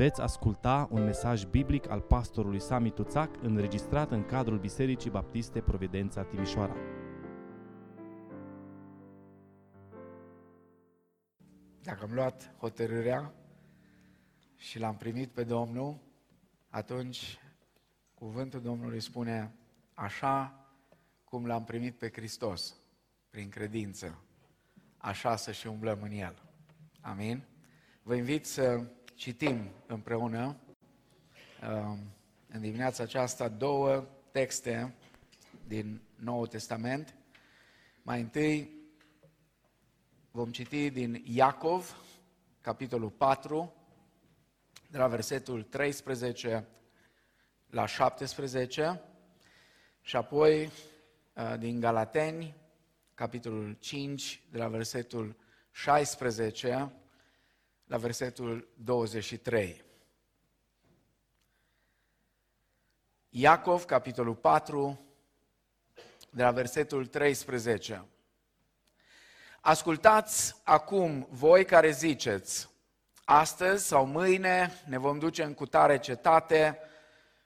Veți asculta un mesaj biblic al pastorului Sami Tuțac înregistrat în cadrul Bisericii Baptiste Providența Timișoara. Dacă am luat hotărârea și l-am primit pe Domnul, atunci cuvântul Domnului spune așa cum l-am primit pe Hristos, prin credință, așa să și umblăm în El. Amin? Vă invit să citim împreună um, în dimineața aceasta două texte din Noul Testament. Mai întâi vom citi din Iacov, capitolul 4, de la versetul 13 la 17 și apoi uh, din Galateni, capitolul 5, de la versetul 16 la versetul 23. Iacov, capitolul 4, de la versetul 13. Ascultați acum voi care ziceți, astăzi sau mâine ne vom duce în cutare cetate,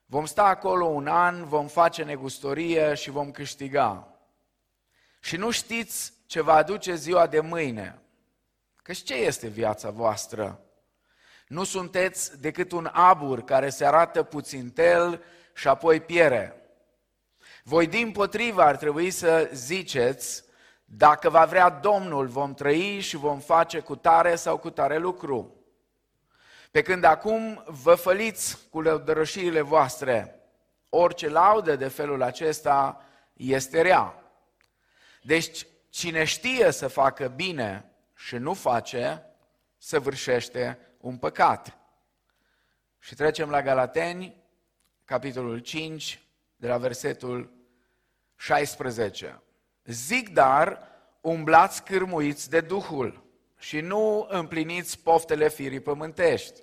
vom sta acolo un an, vom face negustorie și vom câștiga. Și nu știți ce va aduce ziua de mâine. Căci ce este viața voastră? Nu sunteți decât un abur care se arată puțin tel și apoi piere. Voi din potrivă ar trebui să ziceți, dacă va vrea Domnul, vom trăi și vom face cu tare sau cu tare lucru. Pe când acum vă făliți cu lăudărășirile voastre, orice laudă de felul acesta este rea. Deci, cine știe să facă bine și nu face, săvârșește un păcat. Și trecem la Galateni, capitolul 5, de la versetul 16. Zic dar, umblați cârmuiți de Duhul și nu împliniți poftele firii pământești.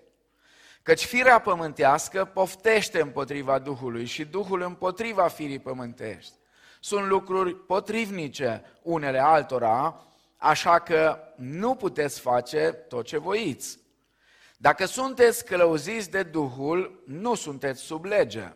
Căci firea pământească poftește împotriva Duhului și Duhul împotriva firii pământești. Sunt lucruri potrivnice unele altora, așa că nu puteți face tot ce voiți. Dacă sunteți călăuziți de Duhul, nu sunteți sub lege.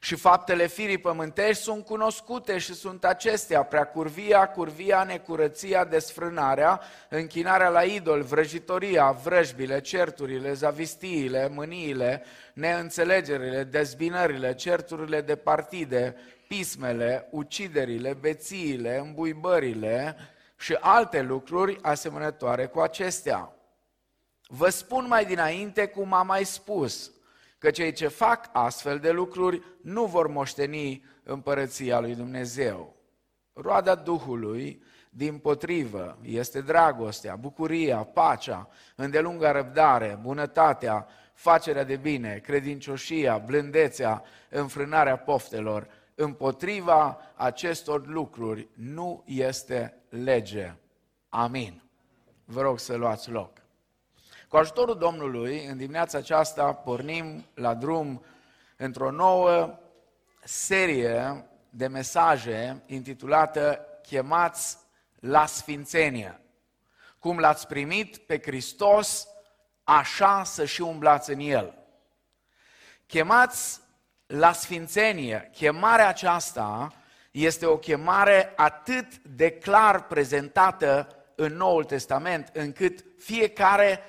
Și faptele firii pământești sunt cunoscute și sunt acestea, prea curvia, curvia, necurăția, desfrânarea, închinarea la idol, vrăjitoria, vrăjbile, certurile, zavistiile, mâniile, neînțelegerile, dezbinările, certurile de partide, pismele, uciderile, bețiile, îmbuibările, și alte lucruri asemănătoare cu acestea. Vă spun mai dinainte cum am mai spus, că cei ce fac astfel de lucruri nu vor moșteni împărăția lui Dumnezeu. Roada Duhului, din potrivă, este dragostea, bucuria, pacea, îndelunga răbdare, bunătatea, facerea de bine, credincioșia, blândețea, înfrânarea poftelor. Împotriva acestor lucruri nu este lege. Amin. Vă rog să luați loc. Cu ajutorul Domnului, în dimineața aceasta pornim la drum într-o nouă serie de mesaje intitulată Chemați la Sfințenie. Cum l-ați primit pe Hristos, așa să și umblați în El. Chemați la Sfințenie. Chemarea aceasta este o chemare atât de clar prezentată în Noul Testament, încât fiecare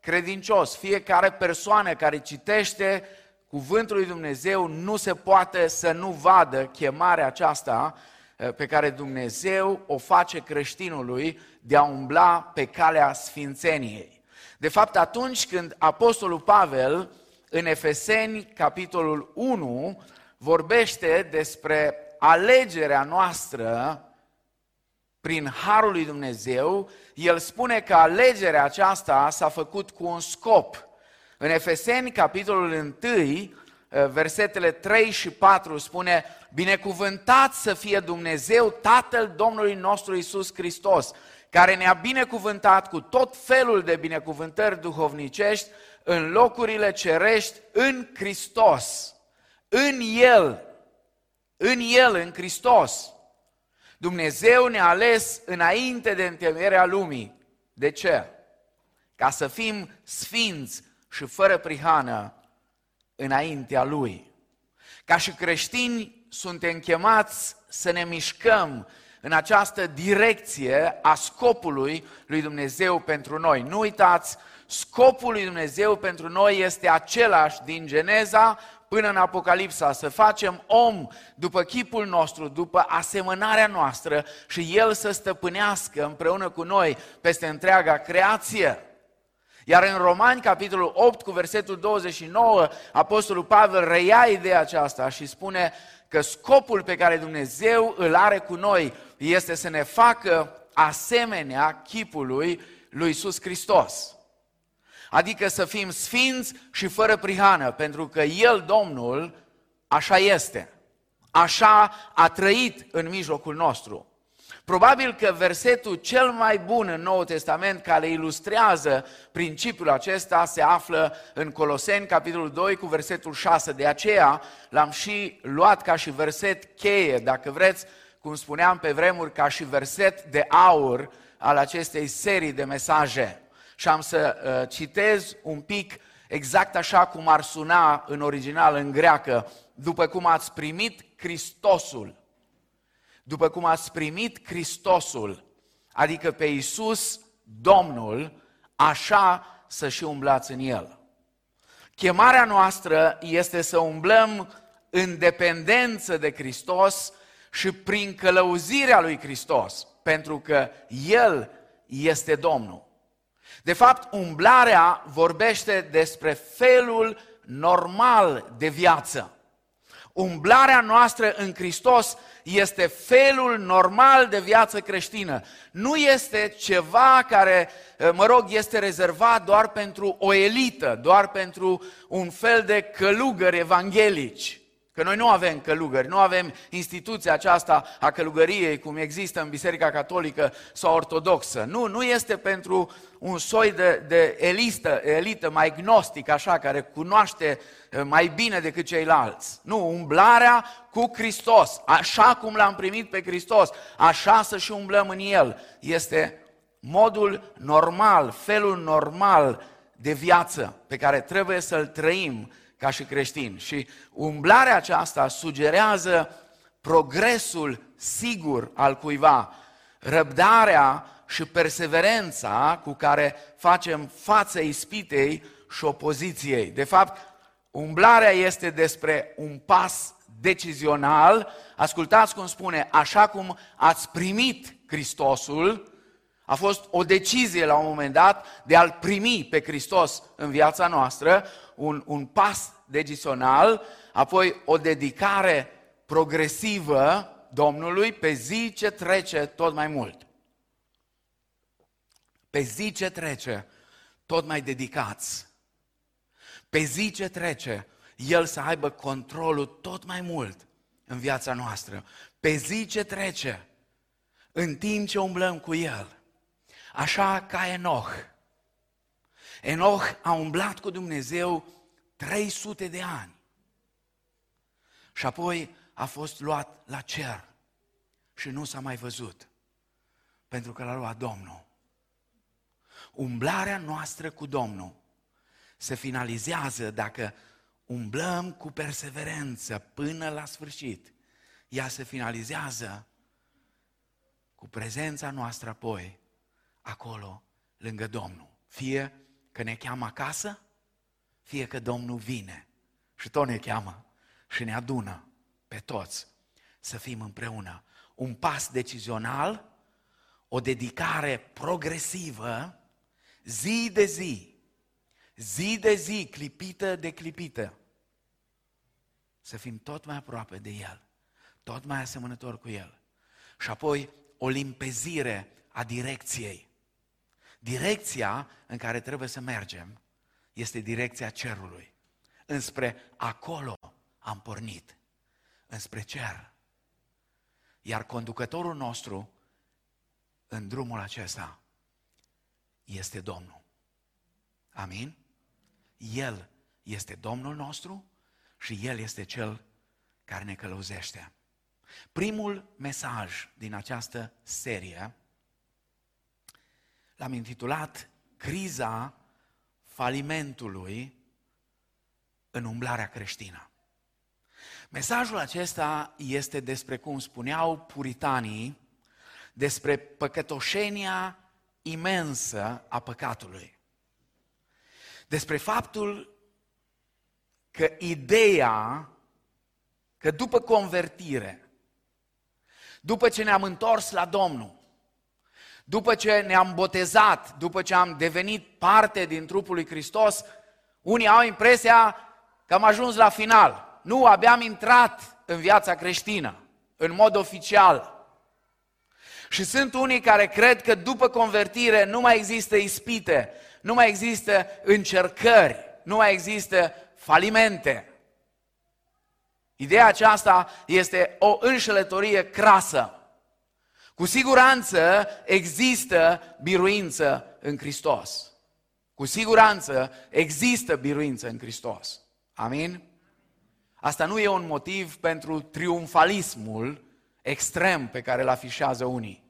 credincios, fiecare persoană care citește Cuvântul lui Dumnezeu nu se poate să nu vadă chemarea aceasta eh, pe care Dumnezeu o face creștinului de a umbla pe calea sfințeniei. De fapt, atunci când Apostolul Pavel, în Efeseni, capitolul 1, vorbește despre alegerea noastră prin Harul lui Dumnezeu, el spune că alegerea aceasta s-a făcut cu un scop. În Efeseni, capitolul 1, eh, versetele 3 și 4 spune Binecuvântat să fie Dumnezeu, Tatăl Domnului nostru Isus Hristos, care ne-a binecuvântat cu tot felul de binecuvântări duhovnicești în locurile cerești în Hristos. În El în El, în Hristos. Dumnezeu ne-a ales înainte de întemeierea lumii. De ce? Ca să fim sfinți și fără prihană înaintea Lui. Ca și creștini suntem chemați să ne mișcăm în această direcție a scopului lui Dumnezeu pentru noi. Nu uitați, scopul lui Dumnezeu pentru noi este același din Geneza până în Apocalipsa, să facem om după chipul nostru, după asemănarea noastră și El să stăpânească împreună cu noi peste întreaga creație. Iar în Romani, capitolul 8, cu versetul 29, Apostolul Pavel reia ideea aceasta și spune că scopul pe care Dumnezeu îl are cu noi este să ne facă asemenea chipului lui Iisus Hristos. Adică să fim sfinți și fără prihană, pentru că El, Domnul, așa este. Așa a trăit în mijlocul nostru. Probabil că versetul cel mai bun în Noul Testament care ilustrează principiul acesta se află în Coloseni, capitolul 2, cu versetul 6. De aceea l-am și luat ca și verset cheie, dacă vreți, cum spuneam pe vremuri, ca și verset de aur al acestei serii de mesaje. Și am să uh, citez un pic exact așa cum ar suna în original, în greacă, după cum ați primit Hristosul după cum ați primit Hristosul, adică pe Iisus, Domnul, așa să și umblați în El. Chemarea noastră este să umblăm în dependență de Hristos și prin călăuzirea lui Hristos, pentru că El este Domnul. De fapt, umblarea vorbește despre felul normal de viață. Umblarea noastră în Hristos este felul normal de viață creștină. Nu este ceva care, eh, mă rog, este rezervat doar pentru o elită, doar pentru un fel de călugări evanghelici. Că noi nu avem călugări, nu avem instituția aceasta a călugăriei cum există în Biserica Catolică sau Ortodoxă. Nu, nu este pentru un soi de, de elistă, elită mai gnostic, așa, care cunoaște eh, mai bine decât ceilalți. Nu, umblarea cu Hristos, așa cum l-am primit pe Hristos, așa să și umblăm în El, este modul normal, felul normal de viață pe care trebuie să-l trăim ca și creștini. Și umblarea aceasta sugerează progresul sigur al cuiva, răbdarea și perseverența cu care facem față ispitei și opoziției. De fapt, umblarea este despre un pas decizional. Ascultați cum spune, așa cum ați primit Hristosul, a fost o decizie la un moment dat de a-L primi pe Hristos în viața noastră, un, un pas decizional, apoi o dedicare progresivă Domnului pe zi ce trece tot mai mult. Pe zi ce trece, tot mai dedicați. Pe zi ce trece, El să aibă controlul tot mai mult în viața noastră. Pe zi ce trece, în timp ce umblăm cu El. Așa ca Enoch. Enoch a umblat cu Dumnezeu 300 de ani. Și apoi a fost luat la cer și nu s-a mai văzut, pentru că l-a luat Domnul. Umblarea noastră cu Domnul se finalizează dacă umblăm cu perseverență până la sfârșit. Ea se finalizează cu prezența noastră apoi acolo, lângă Domnul. Fie că ne cheamă acasă, fie că Domnul vine și tot ne cheamă și ne adună pe toți să fim împreună. Un pas decizional, o dedicare progresivă, zi de zi, zi de zi, clipită de clipită, să fim tot mai aproape de El, tot mai asemănător cu El. Și apoi o limpezire a direcției. Direcția în care trebuie să mergem este direcția cerului. Înspre acolo am pornit, înspre cer. Iar conducătorul nostru în drumul acesta este Domnul. Amin? El este Domnul nostru și El este Cel care ne călăuzește. Primul mesaj din această serie l-am intitulat Criza falimentului în umblarea creștină. Mesajul acesta este despre cum spuneau puritanii, despre păcătoșenia imensă a păcatului. Despre faptul că ideea că după convertire, după ce ne-am întors la Domnul, după ce ne-am botezat, după ce am devenit parte din trupul lui Hristos, unii au impresia că am ajuns la final. Nu, abia am intrat în viața creștină, în mod oficial. Și sunt unii care cred că după convertire nu mai există ispite, nu mai există încercări, nu mai există falimente. Ideea aceasta este o înșelătorie crasă. Cu siguranță există biruință în Hristos. Cu siguranță există biruință în Hristos. Amin? Asta nu e un motiv pentru triumfalismul extrem pe care îl afișează unii.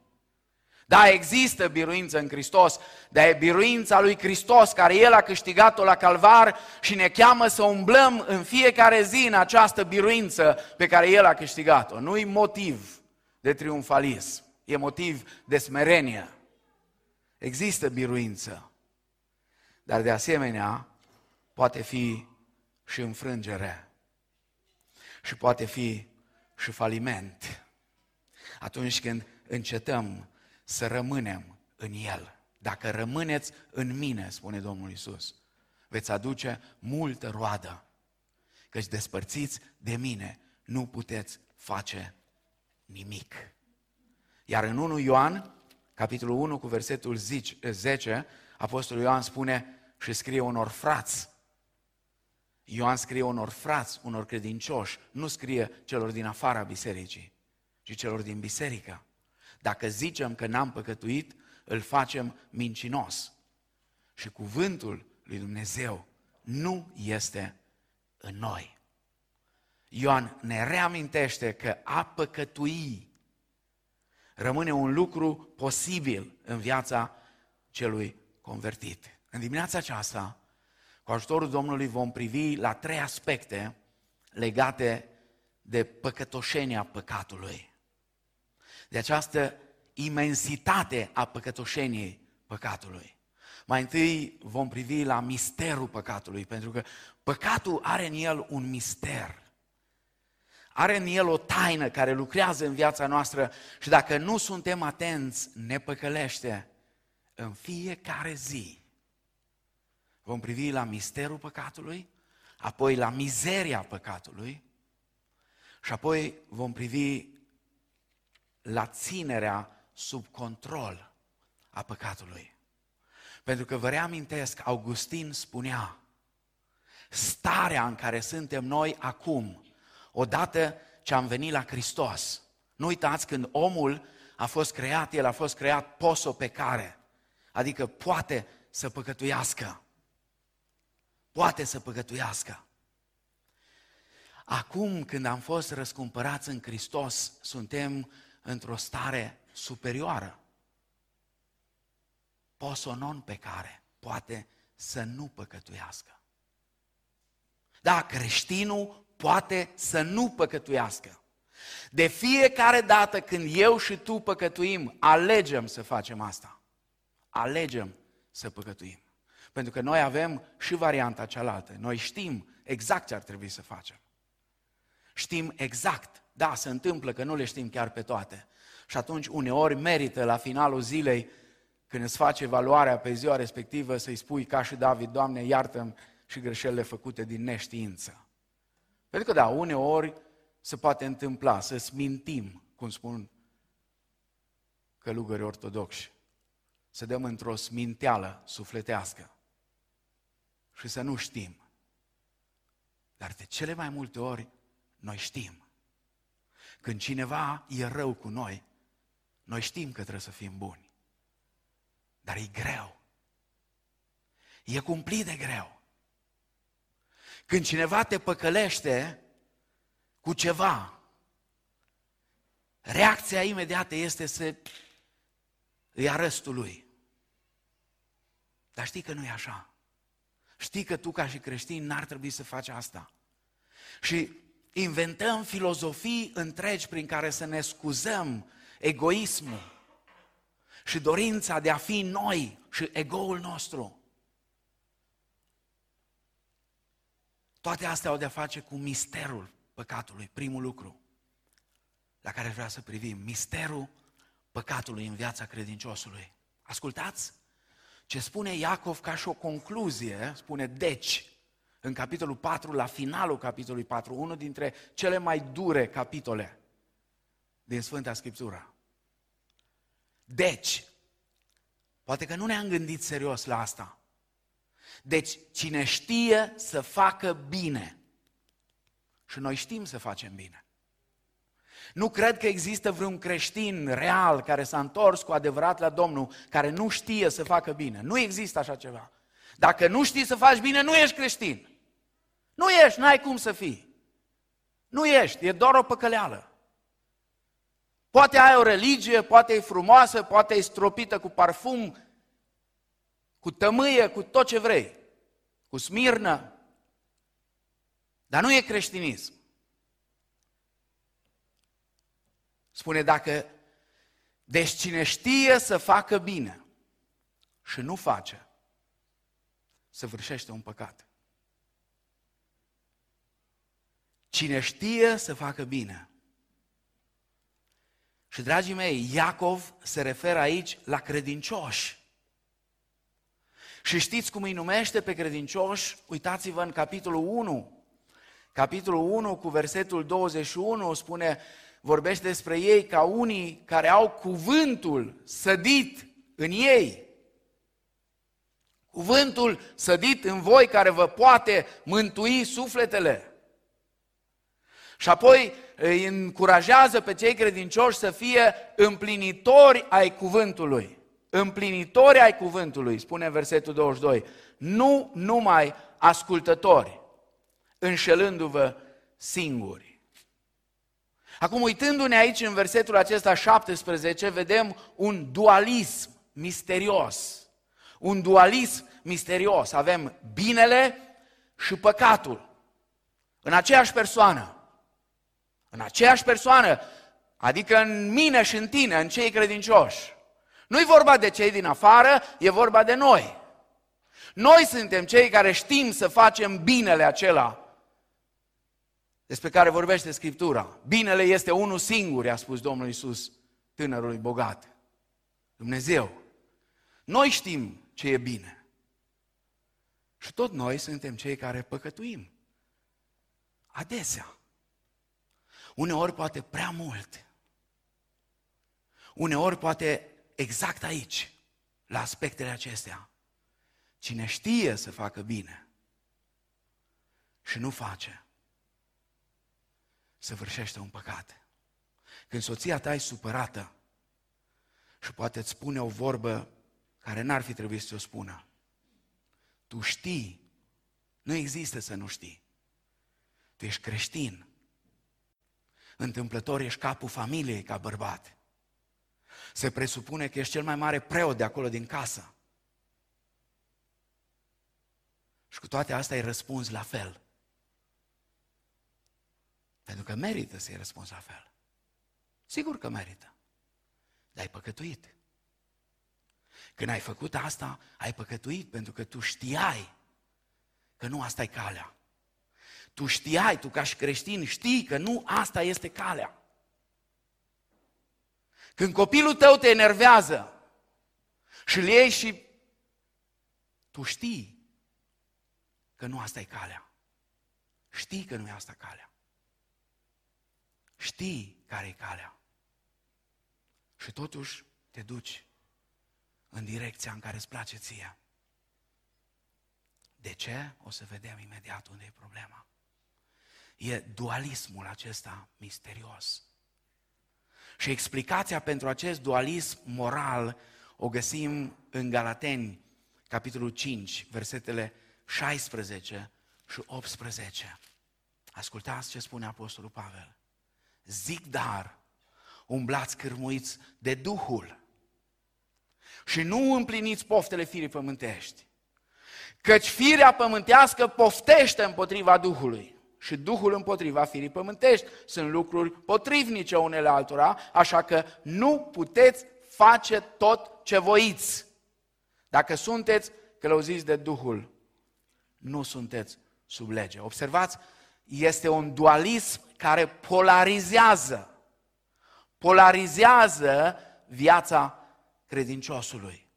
Da, există biruință în Hristos, dar e biruința lui Hristos care El a câștigat-o la calvar și ne cheamă să umblăm în fiecare zi în această biruință pe care El a câștigat-o. Nu-i motiv de triumfalism, e motiv de smerenie. Există biruință, dar de asemenea poate fi și înfrângere și poate fi și faliment. Atunci când încetăm să rămânem în El. Dacă rămâneți în mine, spune Domnul Isus, veți aduce multă roadă. Căci despărțiți de mine, nu puteți face nimic. Iar în 1 Ioan, capitolul 1 cu versetul 10, Apostolul Ioan spune și scrie unor frați. Ioan scrie unor frați, unor credincioși, nu scrie celor din afara bisericii, ci celor din biserică. Dacă zicem că n-am păcătuit, îl facem mincinos. Și cuvântul lui Dumnezeu nu este în noi. Ioan ne reamintește că a păcătui rămâne un lucru posibil în viața celui convertit. În dimineața aceasta, cu ajutorul Domnului vom privi la trei aspecte legate de păcătoșenia păcatului de această imensitate a păcătoșeniei păcatului. Mai întâi vom privi la misterul păcatului, pentru că păcatul are în el un mister. Are în el o taină care lucrează în viața noastră și dacă nu suntem atenți, ne păcălește în fiecare zi. Vom privi la misterul păcatului, apoi la mizeria păcatului și apoi vom privi la ținerea sub control a păcatului. Pentru că vă reamintesc, Augustin spunea, starea în care suntem noi acum, odată ce am venit la Hristos. Nu uitați, când omul a fost creat, el a fost creat poso pe care, adică poate să păcătuiască. Poate să păcătuiască. Acum, când am fost răscumpărați în Hristos, suntem într-o stare superioară. Posonon pe care poate să nu păcătuiască. Da, creștinul poate să nu păcătuiască. De fiecare dată când eu și tu păcătuim, alegem să facem asta. Alegem să păcătuim. Pentru că noi avem și varianta cealaltă. Noi știm exact ce ar trebui să facem. Știm exact da, se întâmplă că nu le știm chiar pe toate. Și atunci uneori merită la finalul zilei, când îți faci evaluarea pe ziua respectivă, să-i spui ca și David, Doamne, iartă și greșelile făcute din neștiință. Pentru că da, uneori se poate întâmpla să-ți mintim, cum spun călugări ortodoxi, să dăm într-o sminteală sufletească și să nu știm. Dar de cele mai multe ori noi știm. Când cineva e rău cu noi, noi știm că trebuie să fim buni. Dar e greu. E cumplit de greu. Când cineva te păcălește cu ceva, reacția imediată este să îi arăți lui. Dar știi că nu e așa. Știi că tu ca și creștin n-ar trebui să faci asta. Și inventăm filozofii întregi prin care să ne scuzăm egoismul și dorința de a fi noi și egoul nostru. Toate astea au de-a face cu misterul păcatului, primul lucru la care vrea să privim, misterul păcatului în viața credinciosului. Ascultați ce spune Iacov ca și o concluzie, spune deci, în capitolul 4, la finalul capitolului 4, unul dintre cele mai dure capitole din Sfânta Scriptură. Deci, poate că nu ne-am gândit serios la asta. Deci, cine știe să facă bine, și noi știm să facem bine. Nu cred că există vreun creștin real care s-a întors cu adevărat la Domnul, care nu știe să facă bine. Nu există așa ceva. Dacă nu știi să faci bine, nu ești creștin. Nu ești, n-ai cum să fii. Nu ești, e doar o păcăleală. Poate ai o religie, poate e frumoasă, poate e stropită cu parfum, cu tămâie, cu tot ce vrei, cu smirnă, dar nu e creștinism. Spune dacă, deci cine știe să facă bine și nu face, săvârșește un păcat. Cine știe să facă bine. Și, dragii mei, Iacov se referă aici la credincioși. Și știți cum îi numește pe credincioși? Uitați-vă în capitolul 1. Capitolul 1 cu versetul 21 spune vorbește despre ei ca unii care au cuvântul sădit în ei. Cuvântul sădit în voi care vă poate mântui sufletele. Și apoi îi încurajează pe cei credincioși să fie împlinitori ai cuvântului. Împlinitori ai cuvântului, spune versetul 22. Nu numai ascultători, înșelându-vă singuri. Acum, uitându-ne aici în versetul acesta 17, vedem un dualism misterios. Un dualism misterios. Avem binele și păcatul în aceeași persoană. În aceeași persoană, adică în mine și în tine, în cei credincioși. Nu-i vorba de cei din afară, e vorba de noi. Noi suntem cei care știm să facem binele acela despre care vorbește Scriptura. Binele este unul singur, a spus Domnul Isus tânărului bogat. Dumnezeu. Noi știm ce e bine. Și tot noi suntem cei care păcătuim. Adesea. Uneori poate prea mult. Uneori poate exact aici, la aspectele acestea. Cine știe să facă bine și nu face, săvârșește un păcat. Când soția ta e supărată și poate îți spune o vorbă care n-ar fi trebuit să o spună, tu știi, nu există să nu știi. Tu ești creștin. Întâmplător ești capul familiei ca bărbat. Se presupune că ești cel mai mare preot de acolo din casă. Și cu toate astea îi răspunzi la fel. Pentru că merită să-i răspunzi la fel. Sigur că merită. Dar ai păcătuit. Când ai făcut asta, ai păcătuit pentru că tu știai că nu asta e calea. Tu știai, tu ca și creștin știi că nu asta este calea. Când copilul tău te enervează și îl iei și tu știi că nu asta e calea. Știi că nu e asta calea. Știi care e calea. Și totuși te duci în direcția în care îți place ție. De ce? O să vedem imediat unde e problema. E dualismul acesta misterios. Și explicația pentru acest dualism moral o găsim în Galateni, capitolul 5, versetele 16 și 18. Ascultați ce spune Apostolul Pavel. Zic dar, umblați cârmuiți de Duhul și nu împliniți poftele firii pământești. Căci firea pământească poftește împotriva Duhului și Duhul împotriva firii pământești. Sunt lucruri potrivnice unele altora, așa că nu puteți face tot ce voiți. Dacă sunteți călăuziți de Duhul, nu sunteți sub lege. Observați, este un dualism care polarizează. Polarizează viața credinciosului.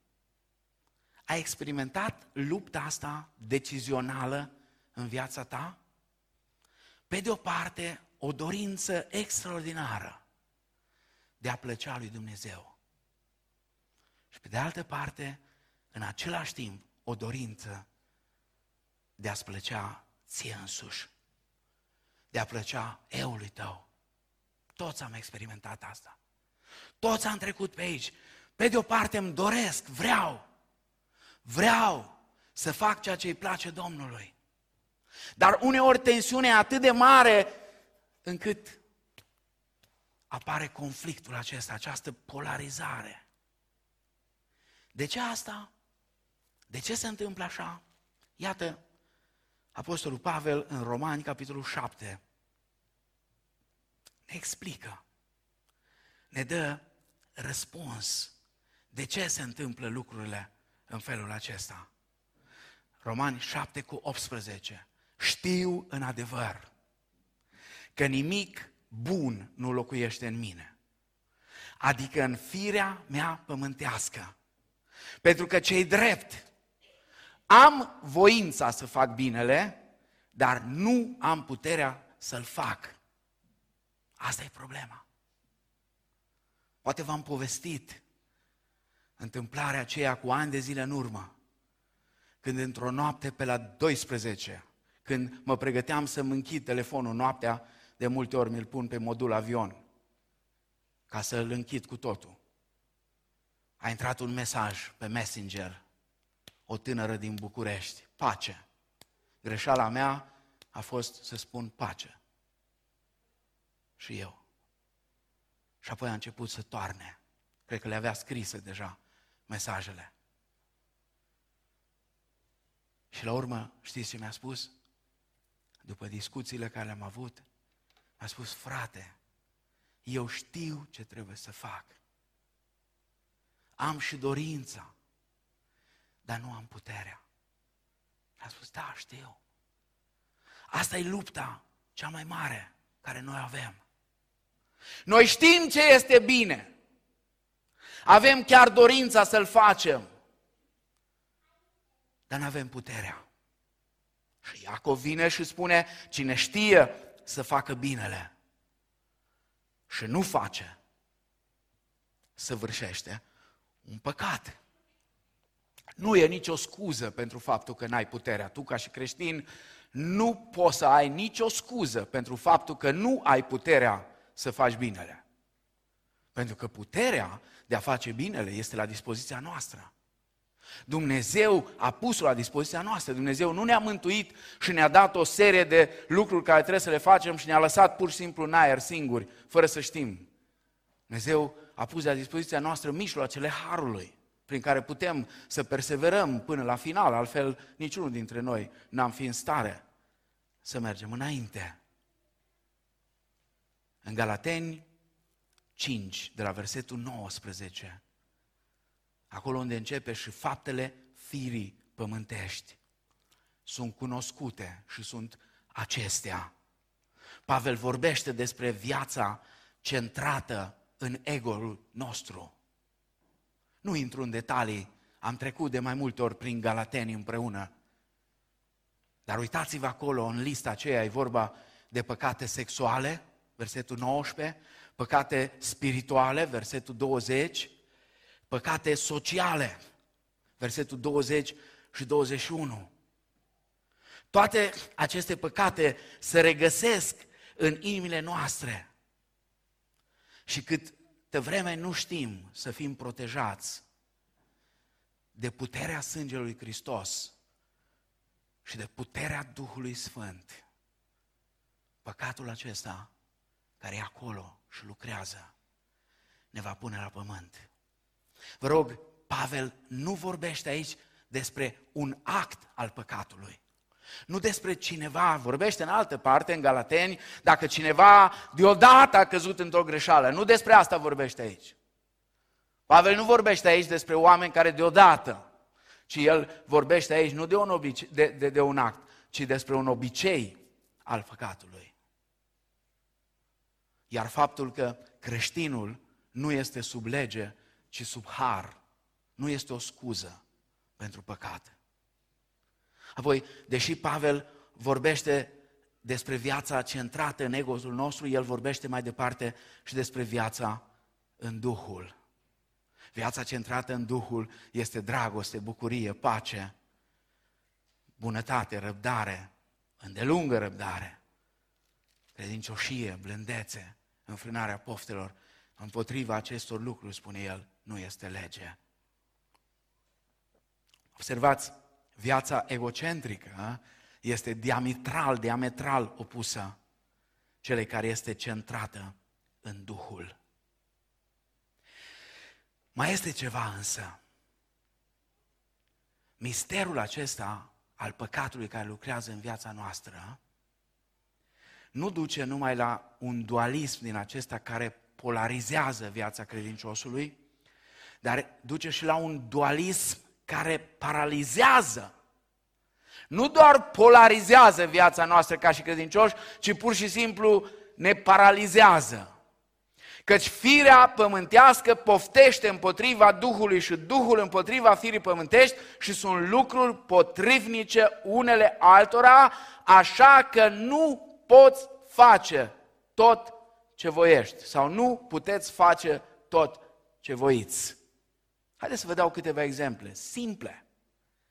Ai experimentat lupta asta decizională în viața ta? Pe de o parte, o dorință extraordinară de a plăcea lui Dumnezeu. Și pe de altă parte, în același timp, o dorință de a-ți plăcea ție însuși, de a plăcea eului tău. Toți am experimentat asta. Toți am trecut pe aici. Pe de o parte îmi doresc, vreau, vreau să fac ceea ce îi place Domnului. Dar uneori tensiunea e atât de mare încât apare conflictul acesta, această polarizare. De ce asta? De ce se întâmplă așa? Iată, Apostolul Pavel în Romani, capitolul 7, ne explică, ne dă răspuns de ce se întâmplă lucrurile în felul acesta. Romani 7 cu 18. Știu în adevăr că nimic bun nu locuiește în mine, adică în firea mea pământească. Pentru că cei drept am voința să fac binele, dar nu am puterea să-l fac. Asta e problema. Poate v-am povestit întâmplarea aceea cu ani de zile în urmă, când într-o noapte pe la 12, când mă pregăteam să-mi închid telefonul noaptea, de multe ori mi-l pun pe modul avion, ca să-l închid cu totul. A intrat un mesaj pe Messenger o tânără din București. Pace. Greșeala mea a fost să spun pace. Și eu. Și apoi a început să toarne. Cred că le avea scrise deja mesajele. Și la urmă, știți ce mi-a spus? După discuțiile care le-am avut, mi-a spus, frate, eu știu ce trebuie să fac. Am și dorința dar nu am puterea. A spus, da, știu. Asta e lupta cea mai mare care noi avem. Noi știm ce este bine. Avem chiar dorința să-l facem. Dar nu avem puterea. Și Iacov vine și spune, cine știe să facă binele și nu face, săvârșește un păcat. Nu e nicio scuză pentru faptul că n-ai puterea. Tu, ca și creștin, nu poți să ai nicio scuză pentru faptul că nu ai puterea să faci binele. Pentru că puterea de a face binele este la dispoziția noastră. Dumnezeu a pus-o la dispoziția noastră. Dumnezeu nu ne-a mântuit și ne-a dat o serie de lucruri care trebuie să le facem și ne-a lăsat pur și simplu în aer singuri, fără să știm. Dumnezeu a pus la dispoziția noastră mijloacele harului prin care putem să perseverăm până la final, altfel niciunul dintre noi n-am fi în stare să mergem înainte. În Galateni 5, de la versetul 19, acolo unde începe și faptele firii pământești, sunt cunoscute și sunt acestea. Pavel vorbește despre viața centrată în ego-ul nostru. Nu intru în detalii, am trecut de mai multe ori prin Galateni împreună. Dar uitați-vă acolo, în lista aceea e vorba de păcate sexuale, versetul 19, păcate spirituale, versetul 20, păcate sociale, versetul 20 și 21. Toate aceste păcate se regăsesc în inimile noastre. Și cât câtă vreme nu știm să fim protejați de puterea sângelui Hristos și de puterea Duhului Sfânt, păcatul acesta care e acolo și lucrează, ne va pune la pământ. Vă rog, Pavel nu vorbește aici despre un act al păcatului. Nu despre cineva, vorbește în altă parte, în Galateni, dacă cineva deodată a căzut într-o greșeală. Nu despre asta vorbește aici. Pavel nu vorbește aici despre oameni care deodată, ci el vorbește aici nu de un, obice- de, de, de un act, ci despre un obicei al păcatului. Iar faptul că creștinul nu este sub lege, ci sub har, nu este o scuză pentru păcate. Apoi, deși Pavel vorbește despre viața centrată în egozul nostru, el vorbește mai departe și despre viața în Duhul. Viața centrată în Duhul este dragoste, bucurie, pace, bunătate, răbdare, îndelungă răbdare, credincioșie, blândețe, înfrânarea poftelor. Împotriva acestor lucruri, spune el, nu este lege. Observați, viața egocentrică este diametral, diametral opusă celei care este centrată în Duhul. Mai este ceva însă. Misterul acesta al păcatului care lucrează în viața noastră nu duce numai la un dualism din acesta care polarizează viața credinciosului, dar duce și la un dualism care paralizează. Nu doar polarizează viața noastră ca și credincioși, ci pur și simplu ne paralizează. Căci firea pământească poftește împotriva Duhului și Duhul împotriva firii pământești și sunt lucruri potrivnice unele altora, așa că nu poți face tot ce voiești sau nu puteți face tot ce voiți. Haideți să vă dau câteva exemple simple,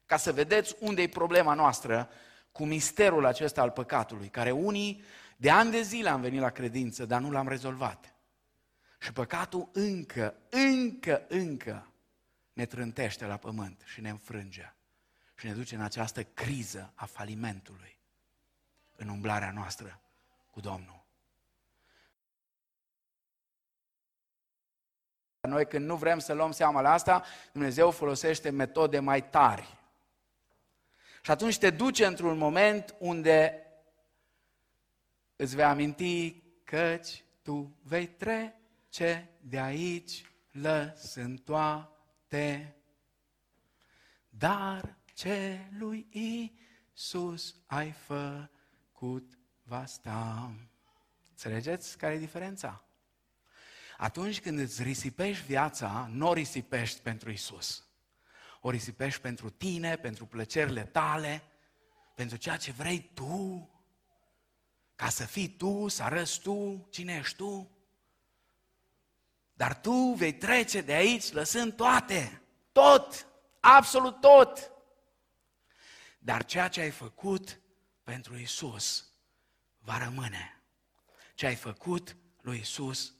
ca să vedeți unde e problema noastră cu misterul acesta al păcatului, care unii de ani de zile am venit la credință, dar nu l-am rezolvat. Și păcatul încă, încă, încă ne trântește la pământ și ne înfrânge și ne duce în această criză a falimentului în umblarea noastră cu Domnul. Noi când nu vrem să luăm seama la asta, Dumnezeu folosește metode mai tari. Și atunci te duce într-un moment unde îți vei aminti căci tu vei trece de aici lăsând toate. Dar ce lui Iisus ai făcut va sta. Înțelegeți care e diferența? Atunci când îți risipești viața, nu o risipești pentru Isus. O risipești pentru tine, pentru plăcerile tale, pentru ceea ce vrei tu, ca să fii tu, să arăți tu cine ești tu. Dar tu vei trece de aici lăsând toate, tot, absolut tot. Dar ceea ce ai făcut pentru Isus va rămâne. Ce ai făcut lui Isus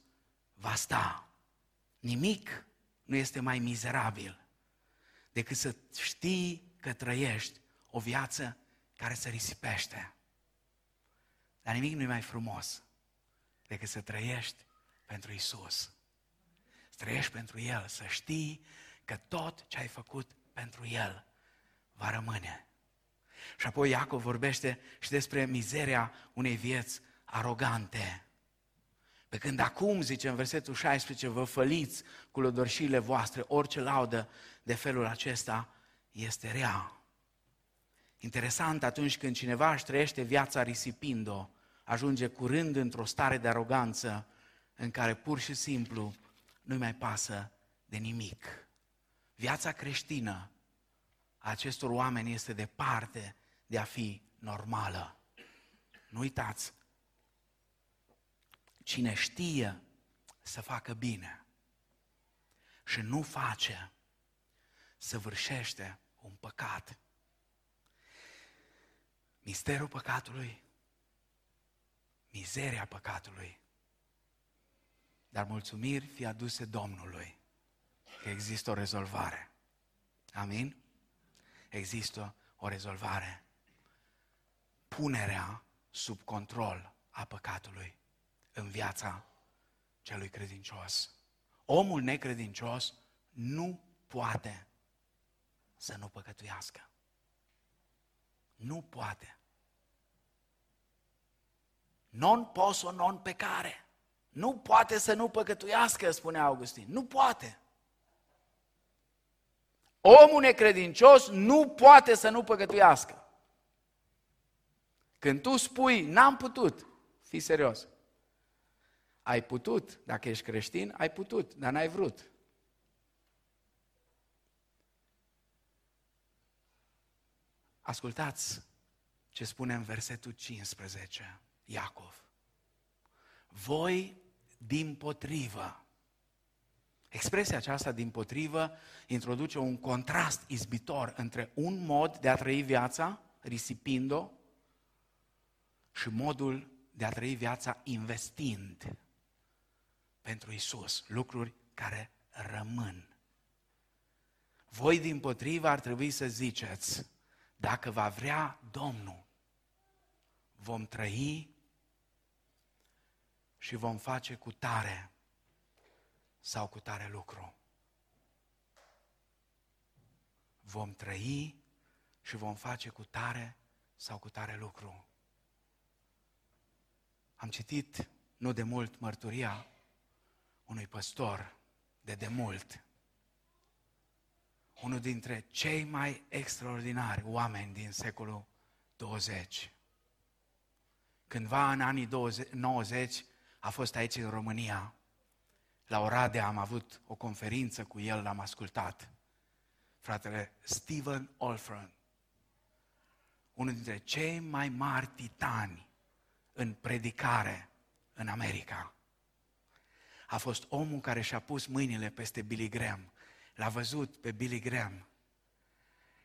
va sta. Nimic nu este mai mizerabil decât să știi că trăiești o viață care se risipește. Dar nimic nu e mai frumos decât să trăiești pentru Isus. Să trăiești pentru El, să știi că tot ce ai făcut pentru El va rămâne. Și apoi Iacov vorbește și despre mizeria unei vieți arogante. Pe când acum, zice în versetul 16, vă făliți cu lodorșile voastre, orice laudă de felul acesta este rea. Interesant atunci când cineva își trăiește viața risipind-o, ajunge curând într-o stare de aroganță în care pur și simplu nu-i mai pasă de nimic. Viața creștină a acestor oameni este departe de a fi normală. Nu uitați, cine știe să facă bine și nu face, săvârșește un păcat. Misterul păcatului, mizeria păcatului, dar mulțumiri fi aduse Domnului că există o rezolvare. Amin? Există o rezolvare. Punerea sub control a păcatului în viața celui credincios. Omul necredincios nu poate să nu păcătuiască. Nu poate. Non poso non pecare. Nu poate să nu păcătuiască, spune Augustin. Nu poate. Omul necredincios nu poate să nu păcătuiască. Când tu spui, n-am putut, fii serios. Ai putut, dacă ești creștin, ai putut, dar n-ai vrut. Ascultați ce spune în versetul 15 Iacov. Voi din potrivă. Expresia aceasta din potrivă introduce un contrast izbitor între un mod de a trăi viața, risipind-o, și modul de a trăi viața investind pentru Isus, lucruri care rămân. Voi din potrivă ar trebui să ziceți, dacă va vrea Domnul, vom trăi și vom face cu tare sau cu tare lucru. Vom trăi și vom face cu tare sau cu tare lucru. Am citit nu de mult mărturia unui păstor de demult, unul dintre cei mai extraordinari oameni din secolul 20. Cândva în anii 20, 90 a fost aici în România. La Oradea am avut o conferință cu el, l-am ascultat. Fratele Stephen Olfern, unul dintre cei mai mari titani în predicare în America. A fost omul care și-a pus mâinile peste Billy Graham. L-a văzut pe Billy Graham.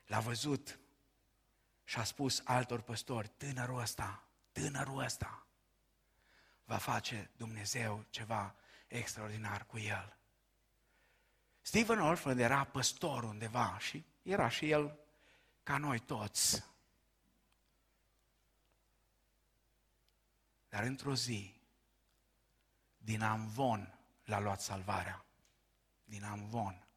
L-a văzut și a spus altor păstori, tânărul ăsta, tânărul ăsta, va face Dumnezeu ceva extraordinar cu el. Stephen Orford era păstor undeva și era și el ca noi toți. Dar într-o zi, din Amvon l-a luat salvarea. Din Amvon.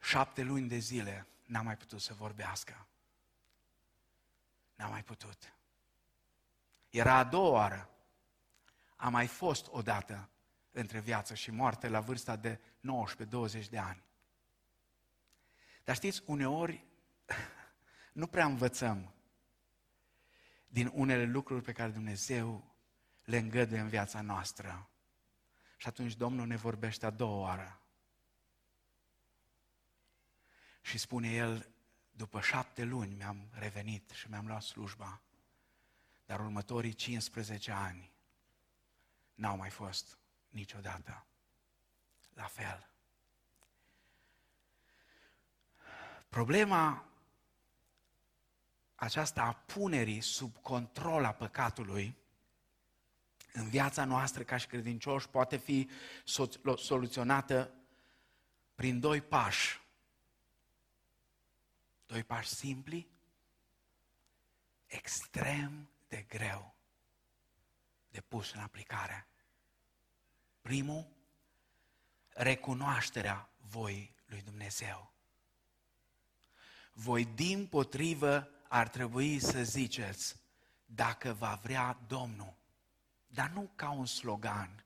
Șapte luni de zile n-a mai putut să vorbească. N-a mai putut. Era a doua oară. A mai fost odată între viață și moarte la vârsta de 19-20 de ani. Dar știți, uneori nu prea învățăm din unele lucruri pe care Dumnezeu le îngăduie în viața noastră. Și atunci Domnul ne vorbește a doua oară. Și spune El, după șapte luni mi-am revenit și mi-am luat slujba, dar următorii 15 ani n-au mai fost niciodată la fel. Problema aceasta a punerii sub control a păcatului în viața noastră ca și credincioși poate fi soluționată prin doi pași. Doi pași simpli, extrem de greu de pus în aplicare. Primul, recunoașterea voii lui Dumnezeu. Voi din potrivă ar trebui să ziceți, dacă va vrea Domnul, dar nu ca un slogan.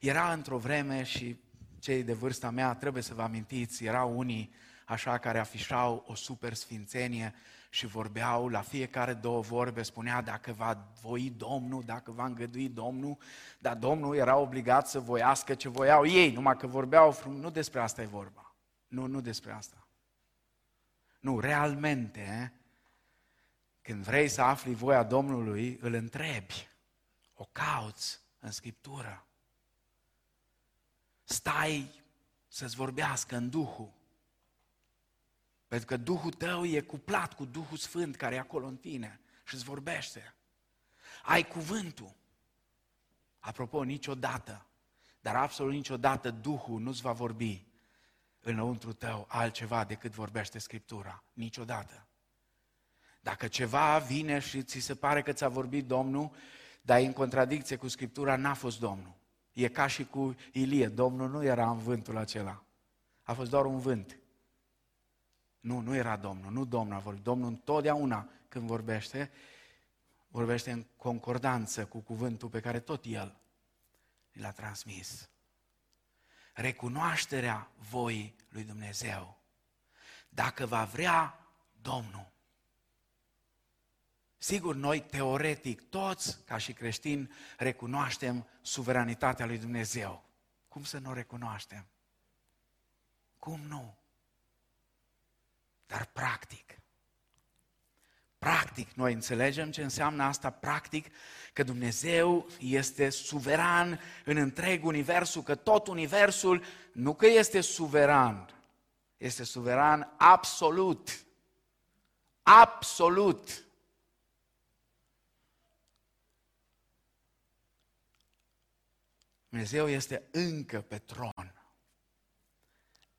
Era într-o vreme și cei de vârsta mea, trebuie să vă amintiți, erau unii așa care afișau o super sfințenie și vorbeau la fiecare două vorbe, spunea dacă va voi Domnul, dacă va îngădui Domnul, dar Domnul era obligat să voiască ce voiau ei, numai că vorbeau frum, nu despre asta e vorba. Nu, nu despre asta. Nu, realmente, când vrei să afli voia Domnului, îl întrebi, o cauți în Scriptură. Stai să-ți vorbească în Duhul. Pentru că Duhul tău e cuplat cu Duhul Sfânt care e acolo în tine și îți vorbește. Ai cuvântul. Apropo, niciodată, dar absolut niciodată Duhul nu-ți va vorbi înăuntru tău altceva decât vorbește Scriptura. Niciodată. Dacă ceva vine și ți se pare că ți-a vorbit Domnul, dar e în contradicție cu Scriptura, n-a fost Domnul. E ca și cu Ilie, Domnul nu era în vântul acela. A fost doar un vânt. Nu, nu era Domnul, nu Domnul a vorbit. Domnul întotdeauna când vorbește, vorbește în concordanță cu cuvântul pe care tot El l-a transmis. Recunoașterea voii lui Dumnezeu. Dacă va vrea Domnul. Sigur, noi teoretic, toți, ca și creștini, recunoaștem suveranitatea lui Dumnezeu. Cum să nu o recunoaștem? Cum nu? Dar practic. Practic, noi înțelegem ce înseamnă asta practic, că Dumnezeu este suveran în întreg universul, că tot universul nu că este suveran, este suveran absolut. Absolut. Dumnezeu este încă pe tron.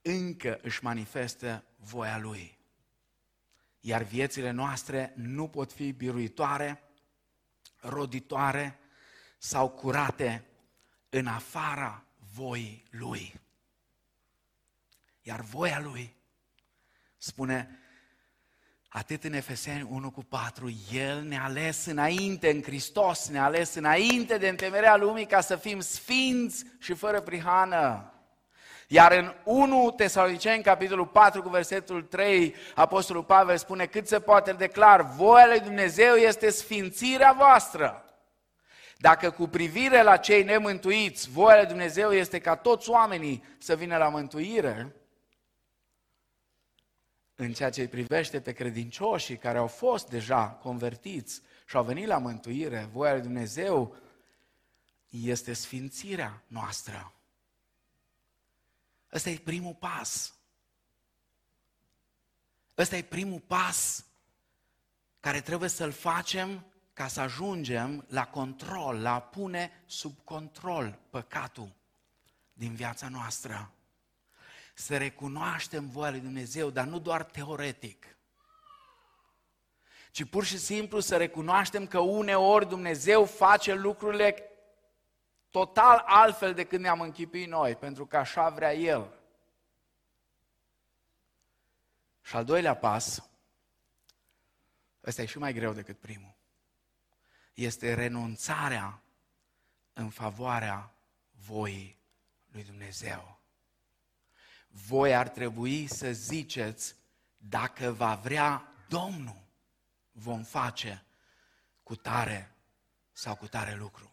Încă își manifestă voia Lui. Iar viețile noastre nu pot fi biruitoare, roditoare sau curate în afara voii Lui. Iar voia Lui, spune atât în Efeseni 1 cu 4, El ne-a ales înainte în Hristos, ne-a ales înainte de întemerea lumii ca să fim sfinți și fără prihană. Iar în 1 Tesaloniceni, capitolul 4, cu versetul 3, Apostolul Pavel spune cât se poate declar, voia lui Dumnezeu este sfințirea voastră. Dacă cu privire la cei nemântuiți, voia lui Dumnezeu este ca toți oamenii să vină la mântuire, în ceea ce îi privește pe credincioșii care au fost deja convertiți și au venit la mântuire, voia lui Dumnezeu este sfințirea noastră. Ăsta e primul pas. Ăsta e primul pas care trebuie să-l facem ca să ajungem la control, la a pune sub control păcatul din viața noastră. Să recunoaștem voia lui Dumnezeu, dar nu doar teoretic, ci pur și simplu să recunoaștem că uneori Dumnezeu face lucrurile total altfel decât ne-am închipit noi, pentru că așa vrea El. Și al doilea pas, ăsta e și mai greu decât primul, este renunțarea în favoarea voii lui Dumnezeu. Voi ar trebui să ziceți, dacă va vrea Domnul, vom face cu tare sau cu tare lucru.